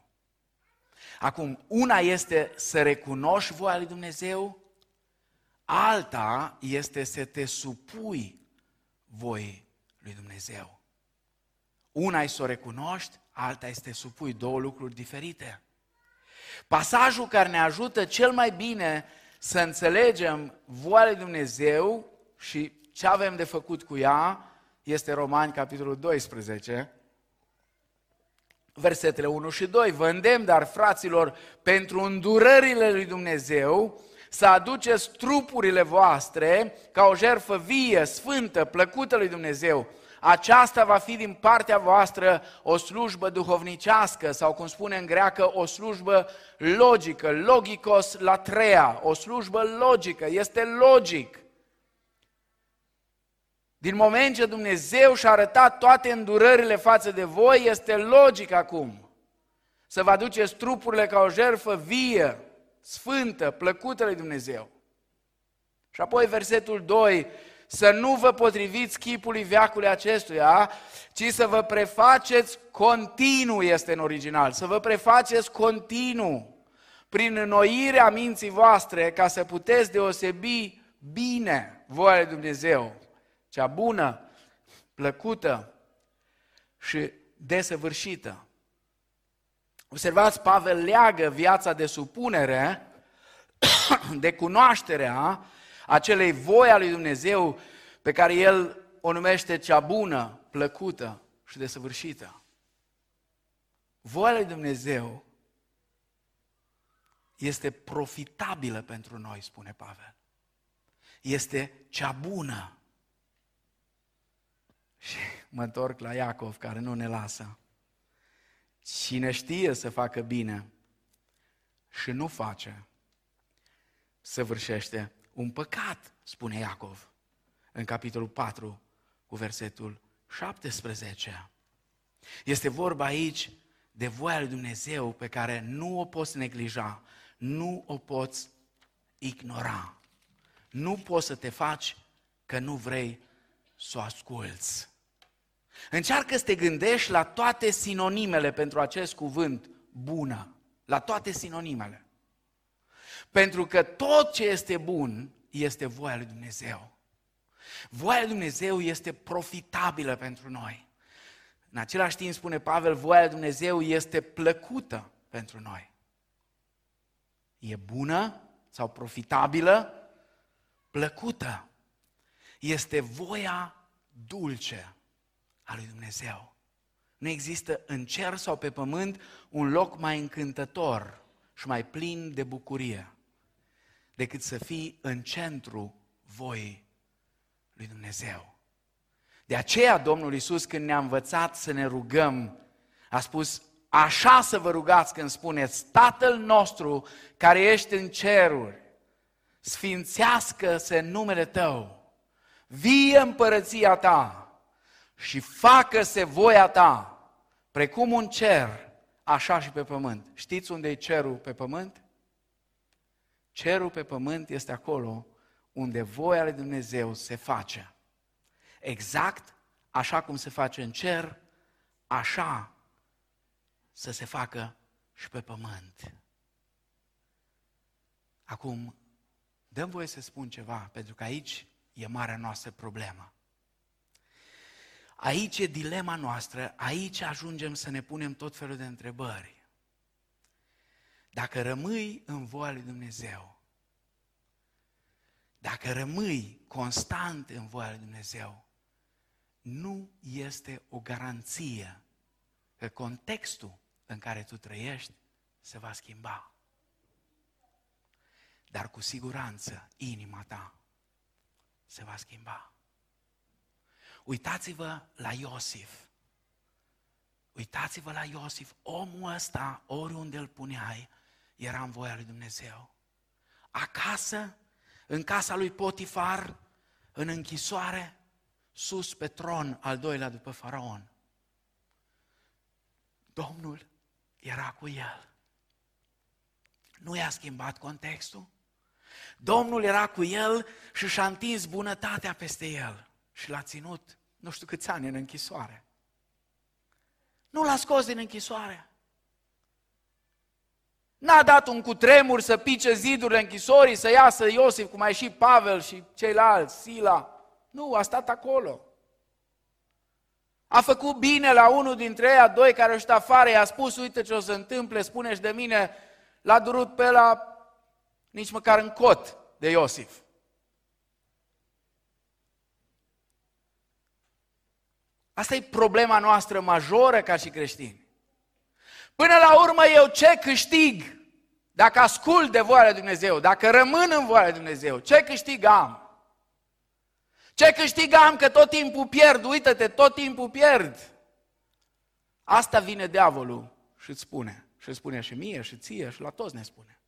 Acum, una este să recunoști voia lui Dumnezeu, alta este să te supui voii lui Dumnezeu. Una e să o recunoști, alta este să supui, două lucruri diferite. Pasajul care ne ajută cel mai bine să înțelegem voia lui Dumnezeu și ce avem de făcut cu ea este Romani, capitolul 12, versetele 1 și 2. Vă îndemn, dar fraților, pentru îndurările lui Dumnezeu, să aduceți trupurile voastre ca o jertfă vie, sfântă, plăcută lui Dumnezeu. Aceasta va fi din partea voastră o slujbă duhovnicească sau, cum spune în greacă, o slujbă logică, logikos la treia, o slujbă logică, este logic. Din moment ce Dumnezeu și-a arătat toate îndurările față de voi, este logic acum să vă aduceți trupurile ca o jertfă vie, sfântă, plăcută lui Dumnezeu. Și apoi versetul 2, să nu vă potriviți chipului veacului acestuia, ci să vă prefaceți continuu, este în original, să vă prefaceți continuu, prin înnoirea minții voastre, ca să puteți deosebi bine voia lui Dumnezeu cea bună, plăcută și desăvârșită. Observați, Pavel leagă viața de supunere de cunoașterea acelei voi a lui Dumnezeu pe care el o numește cea bună, plăcută și desăvârșită. Voia lui Dumnezeu este profitabilă pentru noi, spune Pavel. Este cea bună. Și mă întorc la Iacov, care nu ne lasă. Cine știe să facă bine și nu face, săvârșește un păcat, spune Iacov în capitolul 4 cu versetul 17. Este vorba aici de voia lui Dumnezeu pe care nu o poți neglija, nu o poți ignora. Nu poți să te faci că nu vrei să o asculți. Încearcă să te gândești la toate sinonimele pentru acest cuvânt bună, la toate sinonimele. Pentru că tot ce este bun este voia lui Dumnezeu. Voia lui Dumnezeu este profitabilă pentru noi. În același timp spune Pavel, voia lui Dumnezeu este plăcută pentru noi. E bună sau profitabilă? Plăcută. Este voia dulce a lui Dumnezeu. Nu există în cer sau pe pământ un loc mai încântător și mai plin de bucurie decât să fii în centru voii lui Dumnezeu. De aceea Domnul Iisus când ne-a învățat să ne rugăm, a spus, așa să vă rugați când spuneți, Tatăl nostru care ești în ceruri, sfințească-se numele Tău, vie împărăția Ta și facă-se voia Ta, precum un cer, așa și pe pământ. Știți unde e cerul pe pământ? Cerul pe pământ este acolo unde voia lui Dumnezeu se face. Exact așa cum se face în cer, așa să se facă și pe pământ. Acum, dăm voie să spun ceva, pentru că aici e marea noastră problemă. Aici e dilema noastră, aici ajungem să ne punem tot felul de întrebări. Dacă rămâi în voia lui Dumnezeu, dacă rămâi constant în voia lui Dumnezeu, nu este o garanție că contextul în care tu trăiești se va schimba. Dar cu siguranță inima ta se va schimba. Uitați-vă la Iosif. Uitați-vă la Iosif. Omul ăsta, oriunde îl puneai, era în voia lui Dumnezeu. Acasă în casa lui Potifar, în închisoare, sus pe tron, al doilea după faraon. Domnul era cu el. Nu i-a schimbat contextul. Domnul era cu el și și-a întins bunătatea peste el și l-a ținut nu știu câți ani în închisoare. Nu l-a scos din închisoare. N-a dat un cutremur să pice zidurile închisorii, să iasă Iosif, cum a ieșit Pavel și ceilalți, Sila. Nu, a stat acolo. A făcut bine la unul dintre ei, a doi care au ieșit afară, i-a spus, uite ce o să întâmple, spune de mine, l-a durut pe la nici măcar în cot de Iosif. Asta e problema noastră majoră ca și creștini. Până la urmă eu ce câștig dacă ascult de voia lui Dumnezeu, dacă rămân în voia lui Dumnezeu, ce câștig am? Ce câștig am că tot timpul pierd, uită-te, tot timpul pierd. Asta vine diavolul și îți spune. Și îți spune și mie, și ție, și la toți ne spune.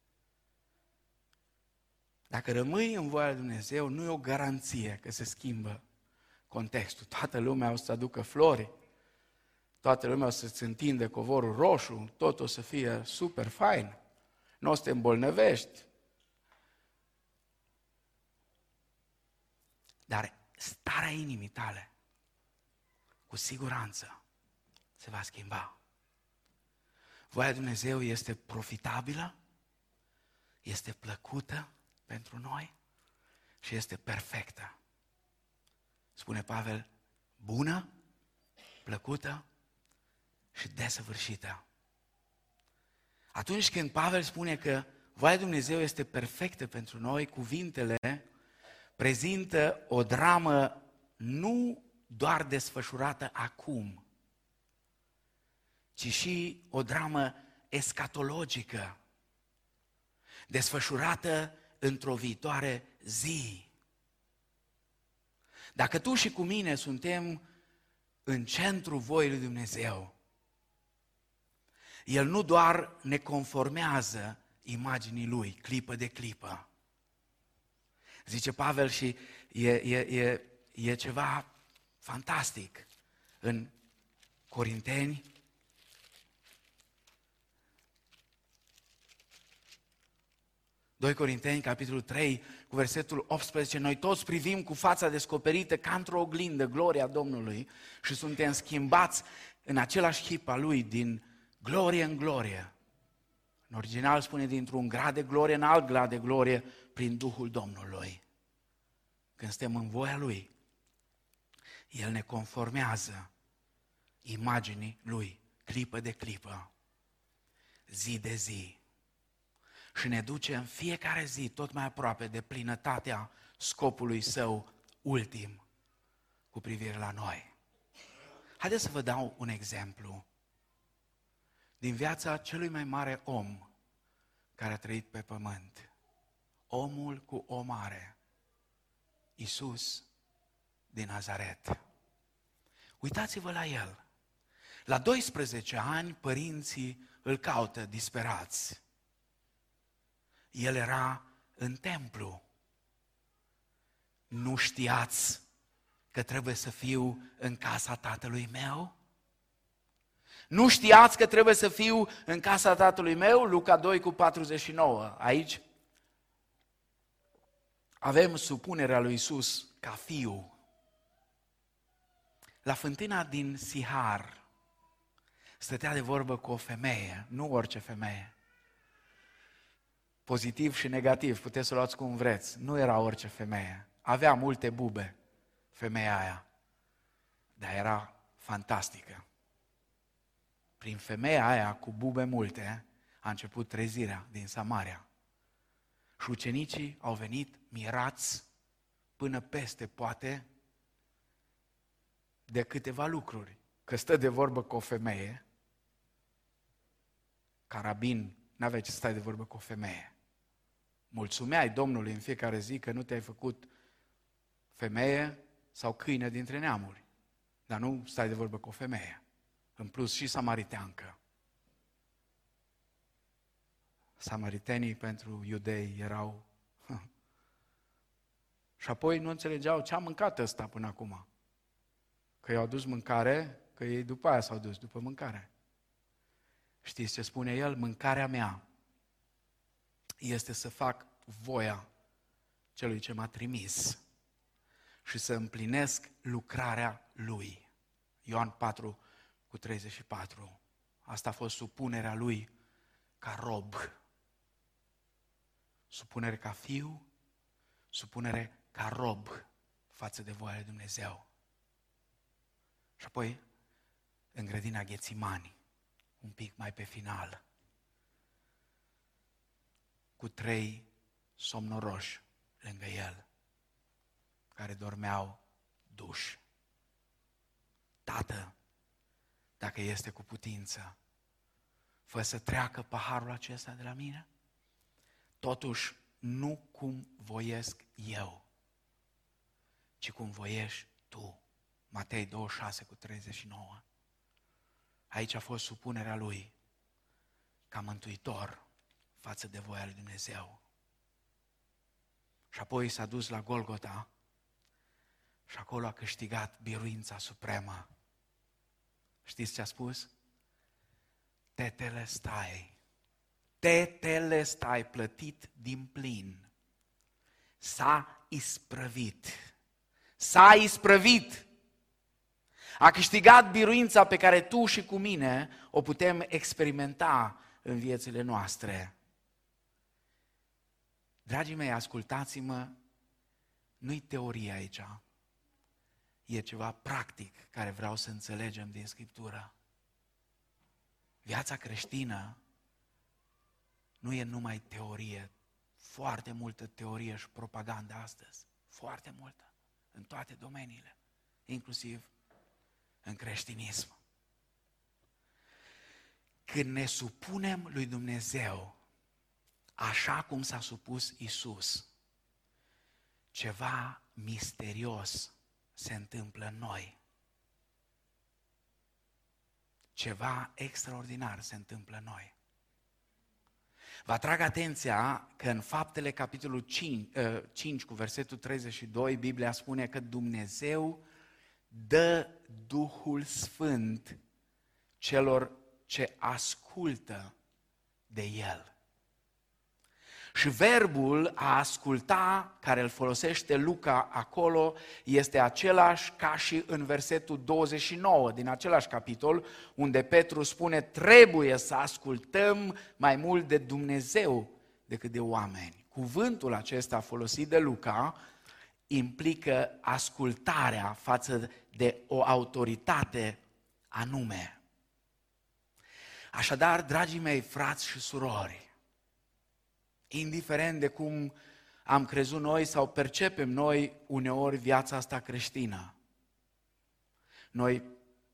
Dacă rămâi în voia lui Dumnezeu, nu e o garanție că se schimbă contextul. Toată lumea o să aducă flori, toată lumea o să-ți întinde covorul roșu, tot o să fie super fain, nu o să te îmbolnăvești. Dar starea inimii tale, cu siguranță, se va schimba. Voia Dumnezeu este profitabilă, este plăcută pentru noi și este perfectă. Spune Pavel, bună, plăcută și desăvârșită. Atunci când Pavel spune că voia Dumnezeu este perfectă pentru noi, cuvintele prezintă o dramă nu doar desfășurată acum, ci și o dramă escatologică, desfășurată într-o viitoare zi. Dacă tu și cu mine suntem în centru voii lui Dumnezeu, El nu doar ne conformează imaginii Lui, clipă de clipă, Zice Pavel și e, e, e, e ceva fantastic. În Corinteni, Doi Corinteni, capitolul 3, cu versetul 18, noi toți privim cu fața descoperită ca într-o oglindă gloria Domnului și suntem schimbați în același chip al Lui, din glorie în glorie. În original spune dintr-un grad de glorie în alt grad de glorie prin Duhul Domnului. Când suntem în voia Lui, El ne conformează imaginii Lui, clipă de clipă, zi de zi. Și ne duce în fiecare zi tot mai aproape de plinătatea scopului Său ultim cu privire la noi. Haideți să vă dau un exemplu din viața celui mai mare om care a trăit pe pământ. Omul cu o mare, Isus din Nazaret. Uitați-vă la el. La 12 ani, părinții îl caută disperați. El era în templu. Nu știați că trebuie să fiu în casa tatălui meu? Nu știați că trebuie să fiu în casa tatălui meu? Luca 2 cu 49. Aici avem supunerea lui Isus ca fiu. La fântâna din Sihar stătea de vorbă cu o femeie, nu orice femeie. Pozitiv și negativ, puteți să o luați cum vreți. Nu era orice femeie. Avea multe bube, femeia aia. Dar era fantastică. Prin femeia aia cu bube multe a început trezirea din Samaria. Și ucenicii au venit mirați până peste, poate, de câteva lucruri. Că stă de vorbă cu o femeie, carabin, n-aveai ce să stai de vorbă cu o femeie. Mulțumeai Domnului în fiecare zi că nu te-ai făcut femeie sau câine dintre neamuri. Dar nu stai de vorbă cu o femeie. În plus și samariteancă. Samaritenii pentru iudei erau... Și apoi nu înțelegeau ce a mâncat ăsta până acum. Că i-au adus mâncare, că ei după aia s-au dus, după mâncare. Știți ce spune el? Mâncarea mea este să fac voia celui ce m-a trimis și să împlinesc lucrarea lui. Ioan 4 cu 34. Asta a fost supunerea lui ca rob. Supunere ca fiu, supunere ca rob față de voia lui Dumnezeu. Și apoi, în grădina Ghețimani, un pic mai pe final, cu trei somnoroși lângă el, care dormeau duși. Tată, dacă este cu putință, fă să treacă paharul acesta de la mine. Totuși, nu cum voiesc eu, ci cum voiești tu. Matei 26 cu 39. Aici a fost supunerea lui ca mântuitor față de voia lui Dumnezeu. Și apoi s-a dus la Golgota și acolo a câștigat biruința supremă. Știți ce a spus? Tetele stai. Tetele stai plătit din plin. S-a isprăvit. S-a isprăvit. A câștigat biruința pe care tu și cu mine o putem experimenta în viețile noastre. Dragii mei, ascultați-mă, nu-i teorie aici, e ceva practic care vreau să înțelegem din Scriptură. Viața creștină nu e numai teorie, foarte multă teorie și propagandă astăzi, foarte multă, în toate domeniile, inclusiv în creștinism. Când ne supunem lui Dumnezeu, așa cum s-a supus Isus, ceva misterios se întâmplă în noi. Ceva extraordinar se întâmplă în noi. Vă atrag atenția că în faptele capitolul 5, 5 uh, cu versetul 32, Biblia spune că Dumnezeu dă Duhul Sfânt celor ce ascultă de El. Și verbul a asculta, care îl folosește Luca acolo, este același ca și în versetul 29 din același capitol, unde Petru spune trebuie să ascultăm mai mult de Dumnezeu decât de oameni. Cuvântul acesta folosit de Luca implică ascultarea față de o autoritate anume. Așadar, dragii mei, frați și surori, indiferent de cum am crezut noi sau percepem noi uneori viața asta creștină. Noi,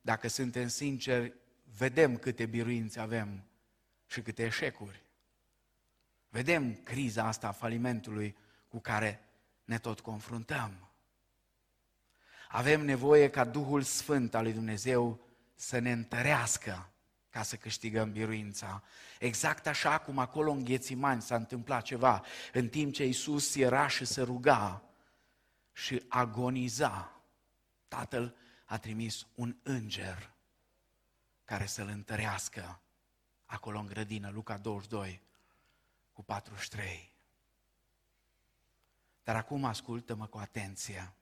dacă suntem sinceri, vedem câte biruințe avem și câte eșecuri. Vedem criza asta a falimentului cu care ne tot confruntăm. Avem nevoie ca Duhul Sfânt al lui Dumnezeu să ne întărească ca să câștigăm biruința. Exact așa cum acolo în Ghețimani s-a întâmplat ceva, în timp ce Iisus era și se ruga și agoniza, Tatăl a trimis un înger care să-l întărească acolo în grădină, Luca 22 cu 43. Dar acum ascultă-mă cu atenție.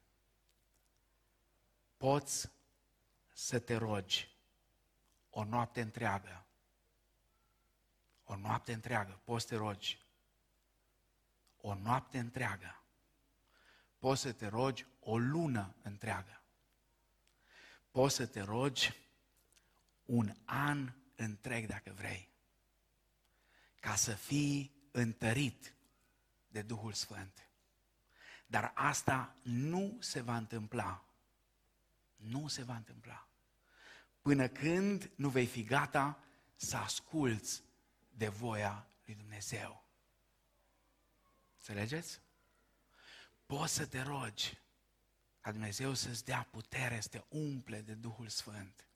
Poți să te rogi o noapte întreagă. O noapte întreagă. Poți să te rogi. O noapte întreagă. Poți să te rogi o lună întreagă. Poți să te rogi un an întreg dacă vrei. Ca să fii întărit de Duhul Sfânt. Dar asta nu se va întâmpla. Nu se va întâmpla până când nu vei fi gata să asculți de voia lui Dumnezeu. Înțelegeți? Poți să te rogi ca Dumnezeu să-ți dea putere, să te umple de Duhul Sfânt.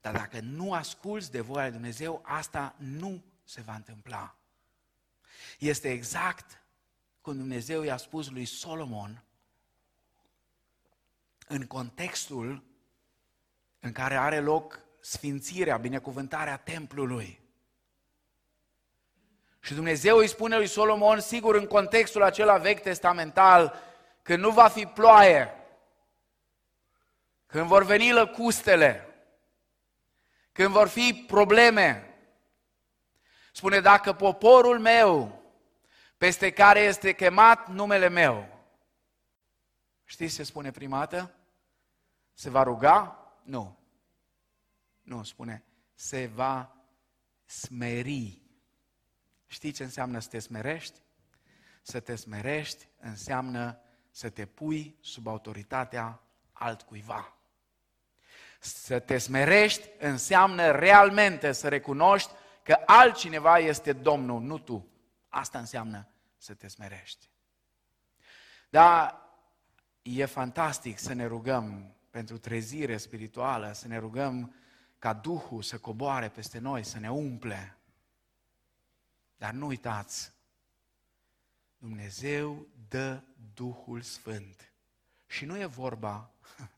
Dar dacă nu asculți de voia lui Dumnezeu, asta nu se va întâmpla. Este exact cum Dumnezeu i-a spus lui Solomon în contextul în care are loc sfințirea, binecuvântarea templului. Și Dumnezeu îi spune lui Solomon, sigur, în contextul acela vechi testamental, că nu va fi ploaie, când vor veni lăcustele, când vor fi probleme. Spune, dacă poporul meu, peste care este chemat numele meu, știți ce spune primată? Se va ruga, nu. Nu, spune, se va smeri. Știi ce înseamnă să te smerești? Să te smerești înseamnă să te pui sub autoritatea altcuiva. Să te smerești înseamnă realmente să recunoști că altcineva este Domnul, nu tu. Asta înseamnă să te smerești. Dar e fantastic să ne rugăm pentru trezire spirituală, să ne rugăm ca Duhul să coboare peste noi, să ne umple. Dar nu uitați, Dumnezeu dă Duhul Sfânt. Și nu e vorba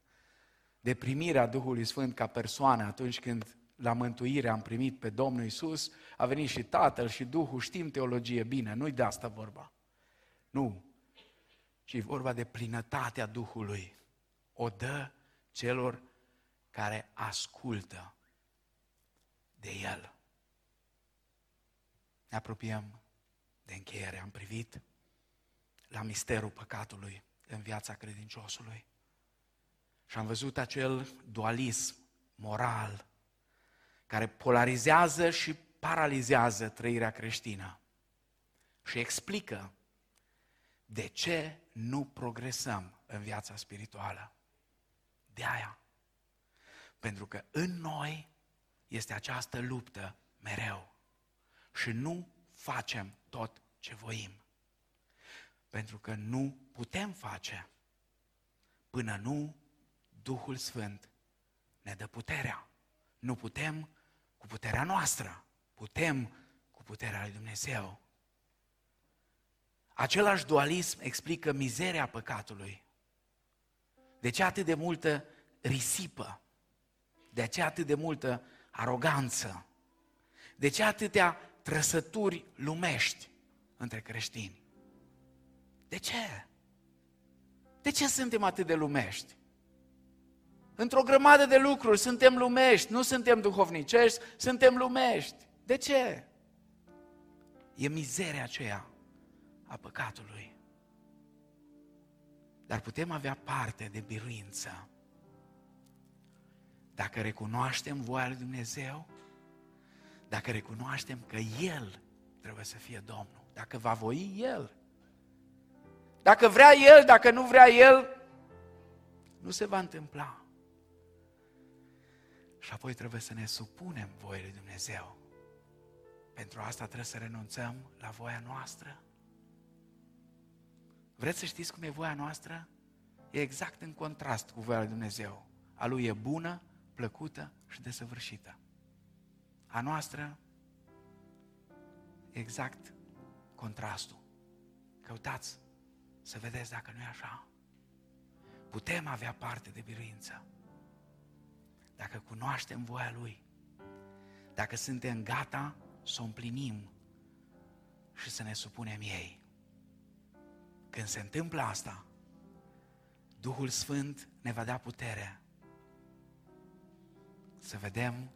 de primirea Duhului Sfânt ca persoană atunci când la mântuire am primit pe Domnul Isus, a venit și Tatăl și Duhul, știm teologie bine, nu-i de asta vorba. Nu, ci e vorba de plinătatea Duhului. O dă celor care ascultă de El. Ne apropiem de încheiere. Am privit la misterul păcatului în viața credinciosului și am văzut acel dualism moral care polarizează și paralizează trăirea creștină și explică de ce nu progresăm în viața spirituală. De aia. Pentru că în noi este această luptă mereu. Și nu facem tot ce voim. Pentru că nu putem face până nu Duhul Sfânt ne dă puterea. Nu putem cu puterea noastră, putem cu puterea lui Dumnezeu. Același dualism explică mizeria păcatului. De ce atât de multă risipă? De ce atât de multă aroganță? De ce atâtea trăsături lumești între creștini? De ce? De ce suntem atât de lumești? Într-o grămadă de lucruri suntem lumești, nu suntem duhovnicești, suntem lumești. De ce? E mizeria aceea a păcatului. Dar putem avea parte de biruință dacă recunoaștem voia lui Dumnezeu, dacă recunoaștem că El trebuie să fie Domnul, dacă va voi El. Dacă vrea El, dacă nu vrea El, nu se va întâmpla. Și apoi trebuie să ne supunem voii lui Dumnezeu. Pentru asta trebuie să renunțăm la voia noastră. Vreți să știți cum e voia noastră? E exact în contrast cu voia lui Dumnezeu. A lui e bună, plăcută și desăvârșită. A noastră, exact contrastul. Căutați să vedeți dacă nu e așa. Putem avea parte de biruință. Dacă cunoaștem voia Lui, dacă suntem gata să o împlinim și să ne supunem ei. Când se întâmplă asta, Duhul Sfânt ne va da putere să vedem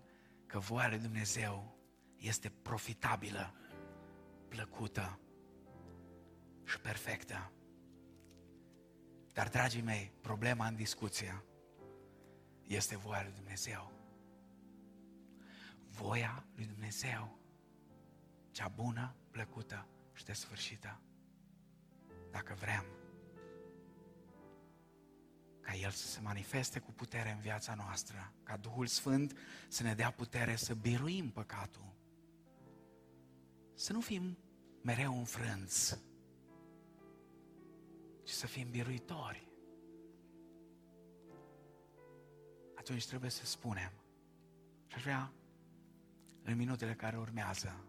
că voia lui Dumnezeu este profitabilă, plăcută și perfectă. Dar, dragii mei, problema în discuție este voia lui Dumnezeu. Voia lui Dumnezeu, cea bună, plăcută și desfârșită. Dacă vrem ca El să se manifeste cu putere în viața noastră, ca Duhul Sfânt să ne dea putere să biruim păcatul. Să nu fim mereu înfrânți, ci să fim biruitori. Atunci trebuie să spunem. Și aș vrea, în minutele care urmează,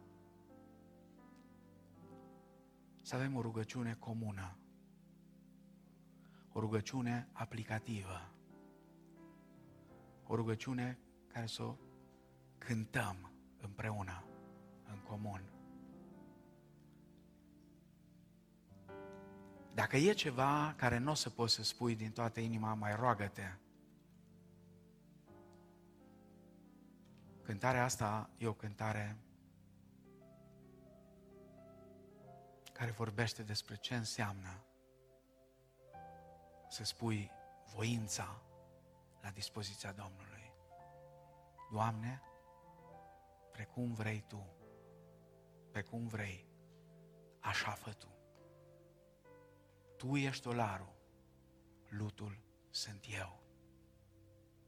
să avem o rugăciune comună o rugăciune aplicativă, o rugăciune care să o cântăm împreună, în comun. Dacă e ceva care nu o să poți să spui din toată inima, mai roagă-te. Cântarea asta e o cântare care vorbește despre ce înseamnă să spui voința la dispoziția Domnului. Doamne, precum vrei Tu, precum vrei, așa fă Tu. Tu ești olarul, lutul sunt eu.